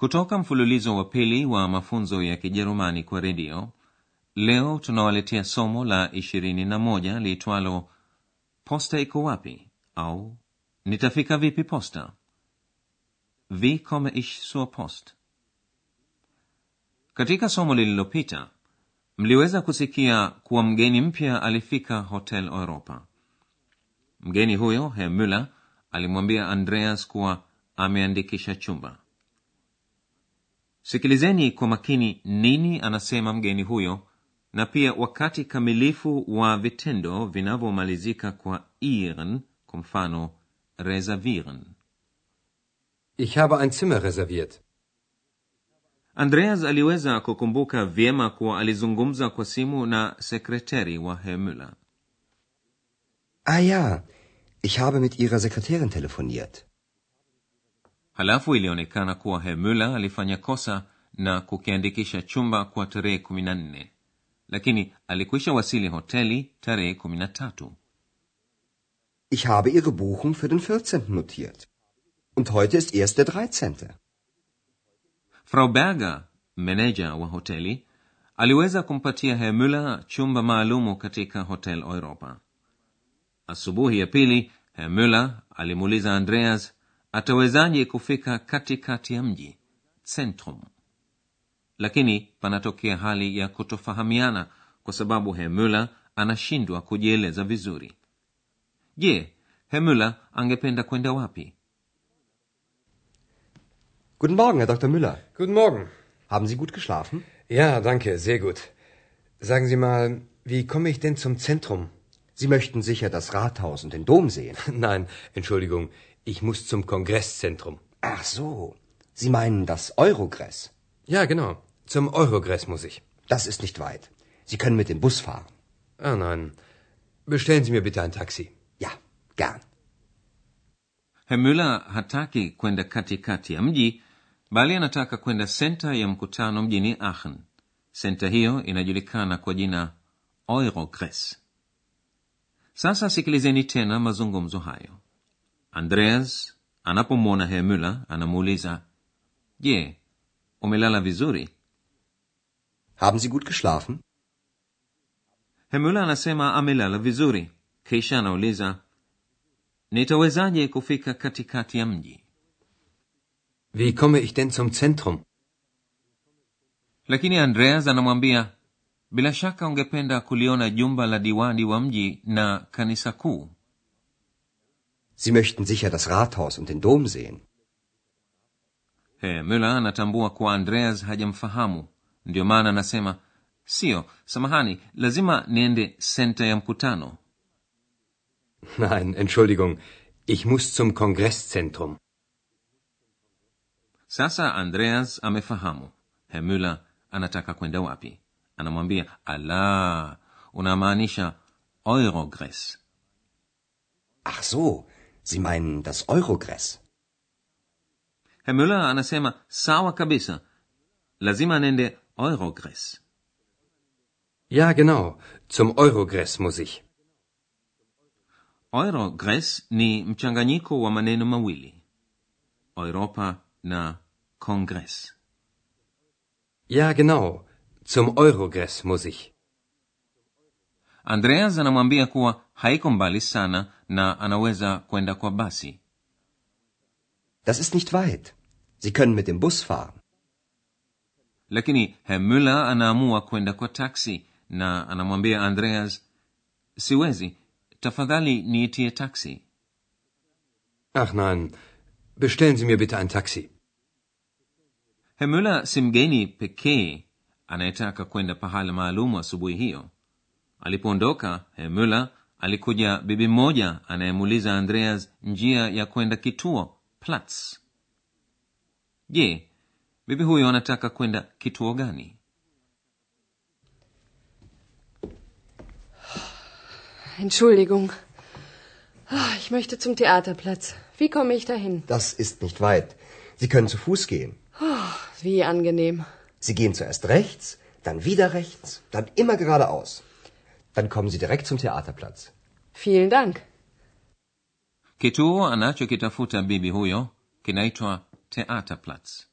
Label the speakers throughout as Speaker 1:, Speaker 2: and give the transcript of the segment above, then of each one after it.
Speaker 1: kutoka mfululizo wa pili wa mafunzo ya kijerumani kwa redio leo tunawaletea somo la 21 liitwalo posta iko wapi? au nitafika vipi posta? Wie komme ich zur post. Katika somo lililopita mliweza kusikia kuwa mgeni mpya alifika hotel europa. Mgeni huyo herr muller alimwambia andreas kuwa ameandikisha chumba sikilizeni kwa makini nini anasema mgeni huyo na pia wakati kamilifu wa vitendo vinavyomalizika kwa ihren kwa mfano reservieren
Speaker 2: Ich habe ein Zimmer reserviert.
Speaker 1: andreas aliweza kukumbuka vyema kuwa alizungumza kwa simu na sekretari wa herr müller
Speaker 3: Ah ja, ich habe mit Ihrer Sekretärin telefoniert.
Speaker 1: Halafu ilionekana kuwa hemula alifanya kosa na kukiandikisha chumba kwa tarehe kumi na nne lakini alikwisha wasili hoteli tarehe kumi na tatu
Speaker 3: Ich habe Ihre Buchung für den 14. notiert. Und heute ist erst der 13.
Speaker 1: frau berger meneja wa hoteli aliweza kumpatia hemula chumba maalumu katika hotel europa asubuhi ya pili hemula alimuuliza andreas atawezaje kufika katikati ya mji centrum lakini panatokea hali ya kutofahamiana kwa sababu herr müller anashindwa kujieleza vizuri je herr müller angependa kwenda wapi
Speaker 3: Guten Morgen, Herr Dr. Müller.
Speaker 2: Guten Morgen.
Speaker 3: Haben Sie gut geschlafen?
Speaker 2: Ja, danke, sehr gut. Sagen Sie mal, wie komme ich denn zum Zentrum?
Speaker 3: Sie möchten sicher das Rathaus und den Dom sehen.
Speaker 2: Nein, Entschuldigung, ich muss zum Kongresszentrum.
Speaker 3: Ach so, Sie meinen das Eurogress.
Speaker 2: Ja, genau. Zum Eurogress muss ich.
Speaker 3: Das ist nicht weit. Sie können mit dem Bus fahren.
Speaker 2: Ah, nein. Bestellen Sie mir bitte ein Taxi.
Speaker 3: Ja, gern.
Speaker 1: herr müller hataki kwenda katikati ya mji bali anataka kwenda senta ya mkutano mjini aachen senta hiyo inajulikana kwa jina eurogress sasa sikilizeni tena mazungumzo hayo andreas anapomwona hemula anamuuliza je umelala vizuri
Speaker 3: Haben Sie gut geschlafen?
Speaker 1: hemula anasema amelala vizuri kisha anauliza nitawezaje kufika katikati ya mji
Speaker 2: Wie komme ich denn zum Zentrum?
Speaker 1: lakini andreas anamwambia bila shaka ungependa kuliona jumba la diwani wa mji na kanisa kuu
Speaker 3: Sie möchten sicher das Rathaus und den Dom sehen.
Speaker 1: Herr müller anatambua kuwa andreas hajamfahamu. Ndio maana anasema sio samahani lazima niende senta ya mkutano.
Speaker 2: Nein, Entschuldigung, ich muss zum Kongresszentrum.
Speaker 1: sasa andreas amefahamu. Herr müller anataka kwenda wapi? Anamwambia ala unamaanisha eurogress.
Speaker 3: Ach so, Sie meinen das Eurogress.
Speaker 1: Herr müller anasema sawa kabisa lazima nende eurogress
Speaker 2: Ja, genau. Zum Eurogress muss ich.
Speaker 1: eurogress ni mchanganyiko wa maneno mawili europa na congress
Speaker 2: Ja, genau. Zum Eurogress muss ich.
Speaker 1: andreas anamwambia kuwa haiko mbali sana na anaweza kwenda kwa basi
Speaker 3: Das ist nicht weit. Sie können mit dem Bus fahren.
Speaker 1: lakini herr muller anaamua kwenda kwa taksi na anamwambia andreas siwezi tafadhali niitie taksi
Speaker 2: Ach nein, bestellen Sie mir bitte ein Taxi.
Speaker 1: herr muller si mgeni pekee anayetaka kwenda pahala maalumu asubuhi hiyo alipoondoka herr müller alikuja bibi mmoja anayemuuliza andreas njia ya kwenda kituo platz je bibi huyo anataka kwenda kituo gani
Speaker 4: Entschuldigung. Ah, Ich möchte zum Theaterplatz. Wie komme ich dahin?
Speaker 3: Das ist nicht weit. Sie können zu Fuß gehen.
Speaker 4: Wie angenehm.
Speaker 3: Sie gehen zuerst rechts, dann wieder rechts, dann immer geradeaus. Dann kommen Sie direkt zum Theaterplatz.
Speaker 4: Vielen Dank.
Speaker 1: kituo anachokitafuta bibi huyo kinaitwa theaterplatz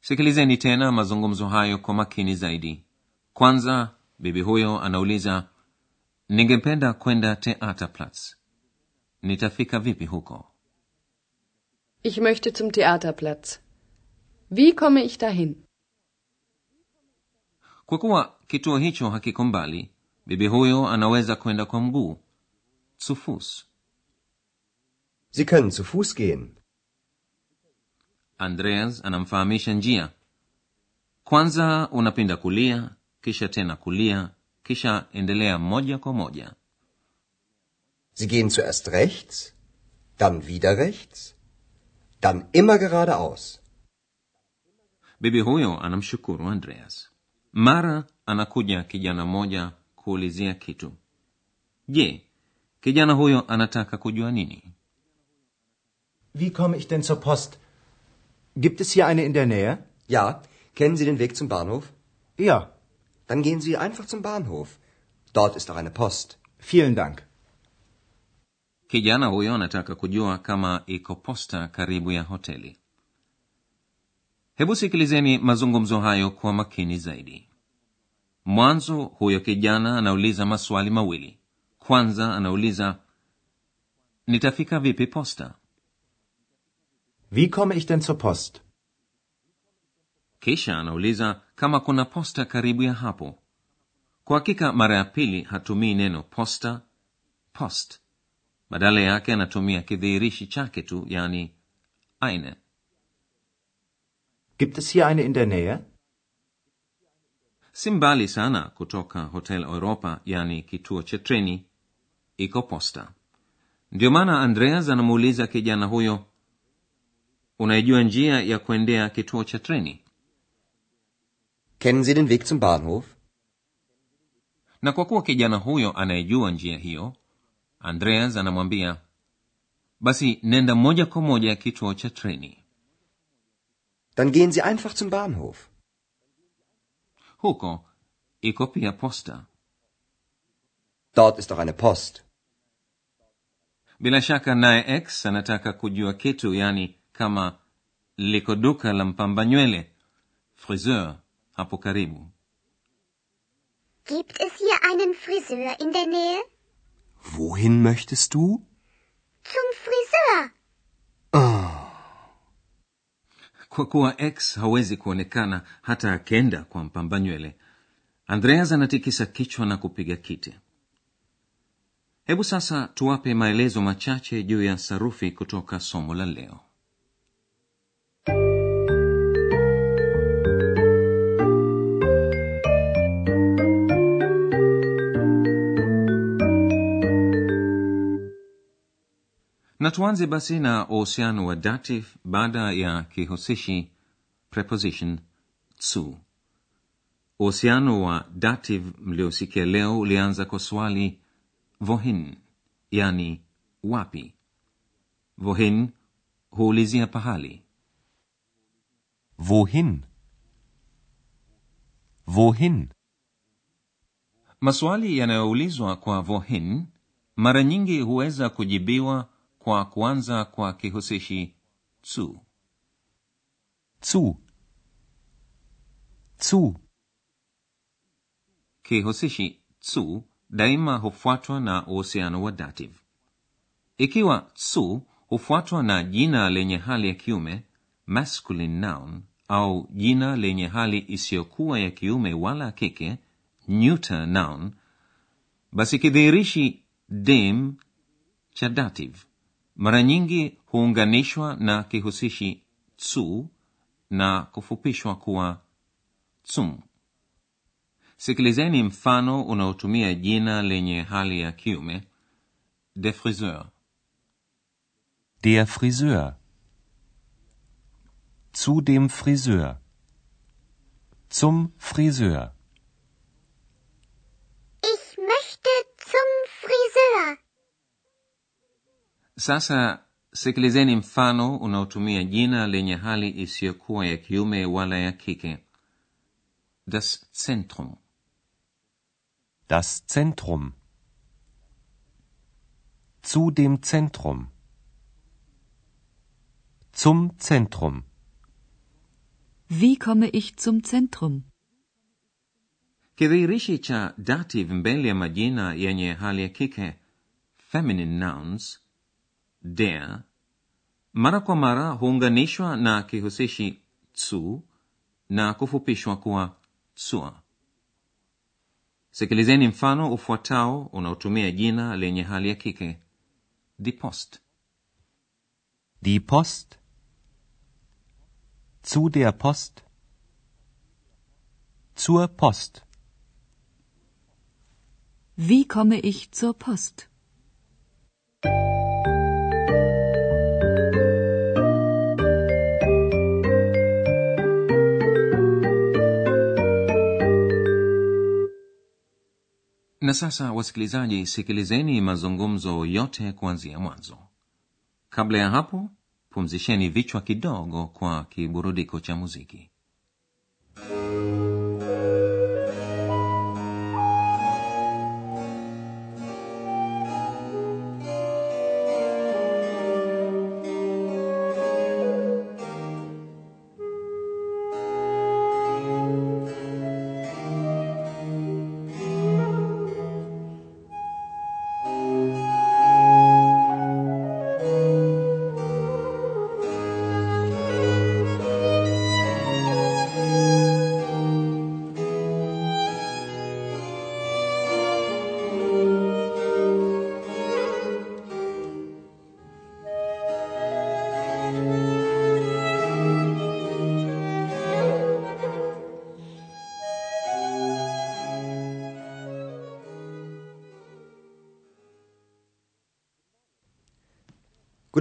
Speaker 1: sikilizeni tena mazungumzo hayo kwa makini zaidi kwanza bibi huyo anauliza ningependa kwenda theaterplatz nitafika vipi huko
Speaker 4: Ich möchte zum Theaterplatz. Wie komme ich dahin?
Speaker 1: kwa kuwa kituo hicho hakiko mbali bibi huyo anaweza kwenda kwa mguu. Zu fuß
Speaker 3: Sie können zu Fuß gehen.
Speaker 1: andreas anamfahamisha njia. Kwanza unapinda kulia kisha tena kulia kisha endelea moja kwa moja.
Speaker 3: Sie gehen zuerst rechts, dann wieder rechts, dann immer geradeaus.
Speaker 1: bibi huyo anamshukuru andreas. Mara anakuja kijana mmoja kuulizia kitu je kijana huyo anataka kujua nini
Speaker 5: Wie komme ich denn zur Post? Gibt es hier eine in der Nähe?
Speaker 3: Ja, kennen Sie den Weg zum Bahnhof?
Speaker 5: Ja,
Speaker 3: Dann gehen Sie einfach zum Bahnhof. Dort ist auch eine Post.
Speaker 5: vielen Dank.
Speaker 1: kijana huyo anataka kujua kama iko posta karibu ya hoteli hebu sikilizeni mazungumzo hayo kwa makini zaidi mwanzo huyo kijana anauliza maswali mawili. Kwanza anauliza nitafika vipi posta?
Speaker 5: Wie komme ich denn zur Post?
Speaker 1: kisha anauliza kama kuna posta karibu ya hapo. Kwa hakika mara ya pili hatumii neno posta post. Badala yake anatumia kidhihirishi chake tu yani eine.
Speaker 5: Gibt es hier eine in der Nähe?
Speaker 1: Si mbali sana kutoka hotel europa yani kituo cha treni iko posta ndio maana andreas anamuuliza kijana huyo unaijua njia ya kuendea kituo cha treni
Speaker 3: Kennen Sie den Weg zum Bahnhof?
Speaker 1: na kwa kuwa kijana huyo anayejua njia hiyo andreas anamwambia basi nenda moja kwa moja kituo cha treni
Speaker 3: Dann gehen Sie einfach zum Bahnhof.
Speaker 1: Huko iko pia posta
Speaker 3: Dort ist auch eine Post.
Speaker 1: bila shaka naye x anataka kujua kitu yani kama liko duka la mpamba nywele friseur hapo karibu
Speaker 6: Gibt es hier einen Friseur in der Nähe?
Speaker 7: Wohin möchtest du?
Speaker 6: Zum Friseur.
Speaker 1: Kwa kuwa x hawezi kuonekana hata akenda kwa mpamba nywele andreas anatikisa kichwa na kupiga kiti. Hebu sasa tuwape maelezo machache juu ya sarufi kutoka somo la leo na tuanze basi na uhusiano wa dative baada ya kihusishi preposition tsu uhusiano wa dative mliosikia leo ulianza kwa swali vohin yani wapi vohin huulizia pahali
Speaker 8: Wohin? Wohin?
Speaker 1: maswali yanayoulizwa kwa vohin mara nyingi huweza kujibiwa kwa kuanza kwa kihusishi zu
Speaker 8: Zu. Zu.
Speaker 1: kihusishi zu daima hufuatwa na uhusiano wa dative ikiwa zu hufuatwa na jina lenye hali ya kiume masculine noun au jina lenye hali isiyokuwa ya kiume wala kike neuter noun basi kidhihirishi dem cha dative mara nyingi huunganishwa na kihusishi tsu na kufupishwa kuwa tsum sikilizeni mfano unaotumia jina lenye hali ya kiume de friseur
Speaker 8: Der Friseur. Zu dem Friseur. Zum Friseur.
Speaker 6: Ich möchte zum Friseur.
Speaker 1: Sasa sikilizeni mfano unaotumia jina lenye hali isiyokuwa ya kiume wala ya kike das zentrum
Speaker 8: Das Zentrum. Zu dem Zentrum. Zum Zentrum.
Speaker 9: Wie komme ich zum Zentrum?
Speaker 1: kidhihirishi cha dative mbele ya majina yenye hali ya kike feminine nouns der mara kwa mara huunganishwa na kihusishi zu na kufupishwa kuwa zur sikilizeni mfano ufuatao unaotumia jina lenye hali ya kike die post
Speaker 8: Die Post. Zu der Post. Zur Post.
Speaker 9: Wie komme ich zur Post?
Speaker 1: Na sasa wasikilizaji sikilizeni mazungumzo yote kuanzia mwanzo. Kabla ya hapo pumzisheni vichwa kidogo kwa kiburudiko cha muziki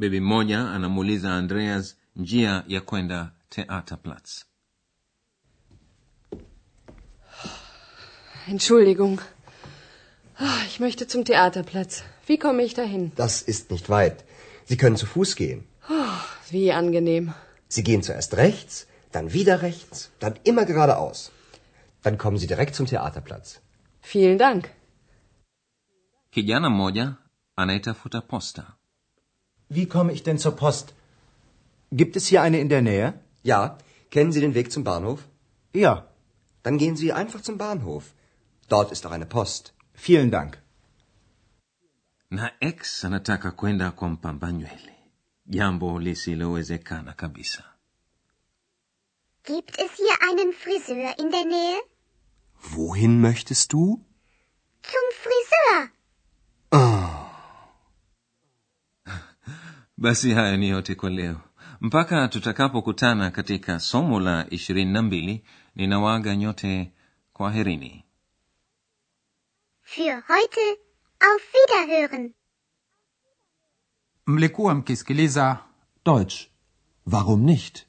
Speaker 1: Bibi mmoja anamuuliza andreas njia ya kwenda theaterplatz
Speaker 4: Entschuldigung. Ah, Ich möchte zum Theaterplatz. Wie komme ich dahin?
Speaker 3: Das ist nicht weit. Sie können zu Fuß gehen.
Speaker 4: Wie angenehm.
Speaker 3: Sie gehen zuerst rechts, dann wieder rechts, dann immer geradeaus. Dann kommen Sie direkt zum Theaterplatz.
Speaker 4: Vielen Dank.
Speaker 1: kijana mmoja anayetafuta posta
Speaker 5: Wie komme ich denn zur Post? Gibt es hier eine in der Nähe?
Speaker 3: Ja, kennen Sie den Weg zum Bahnhof?
Speaker 5: Ja,
Speaker 3: Dann gehen Sie einfach zum Bahnhof. Dort ist auch eine Post.
Speaker 5: vielen Dank.
Speaker 1: na x anataka kwenda kwa mpamba nywele jambo lisilowezekana kabisa
Speaker 6: Gibt es hier einen Friseur in der Nähe?
Speaker 7: Wohin möchtest du?
Speaker 6: Zum Friseur.
Speaker 1: Basi haya ni yote kwa leo mpaka tutakapokutana katika somo la ishirini na mbili ninawaaga nyote kwaherini
Speaker 6: Für heute auf Wiederhören.
Speaker 10: mlikuwa mkisikiliza
Speaker 8: Deutsch. Warum nicht?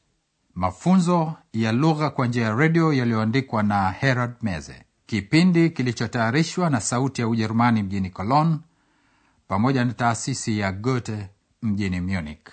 Speaker 10: mafunzo ya lugha kwa njia ya redio yaliyoandikwa na herald meze kipindi kilichotayarishwa na sauti ya ujerumani mjini cologne pamoja na taasisi ya goethe mjini munich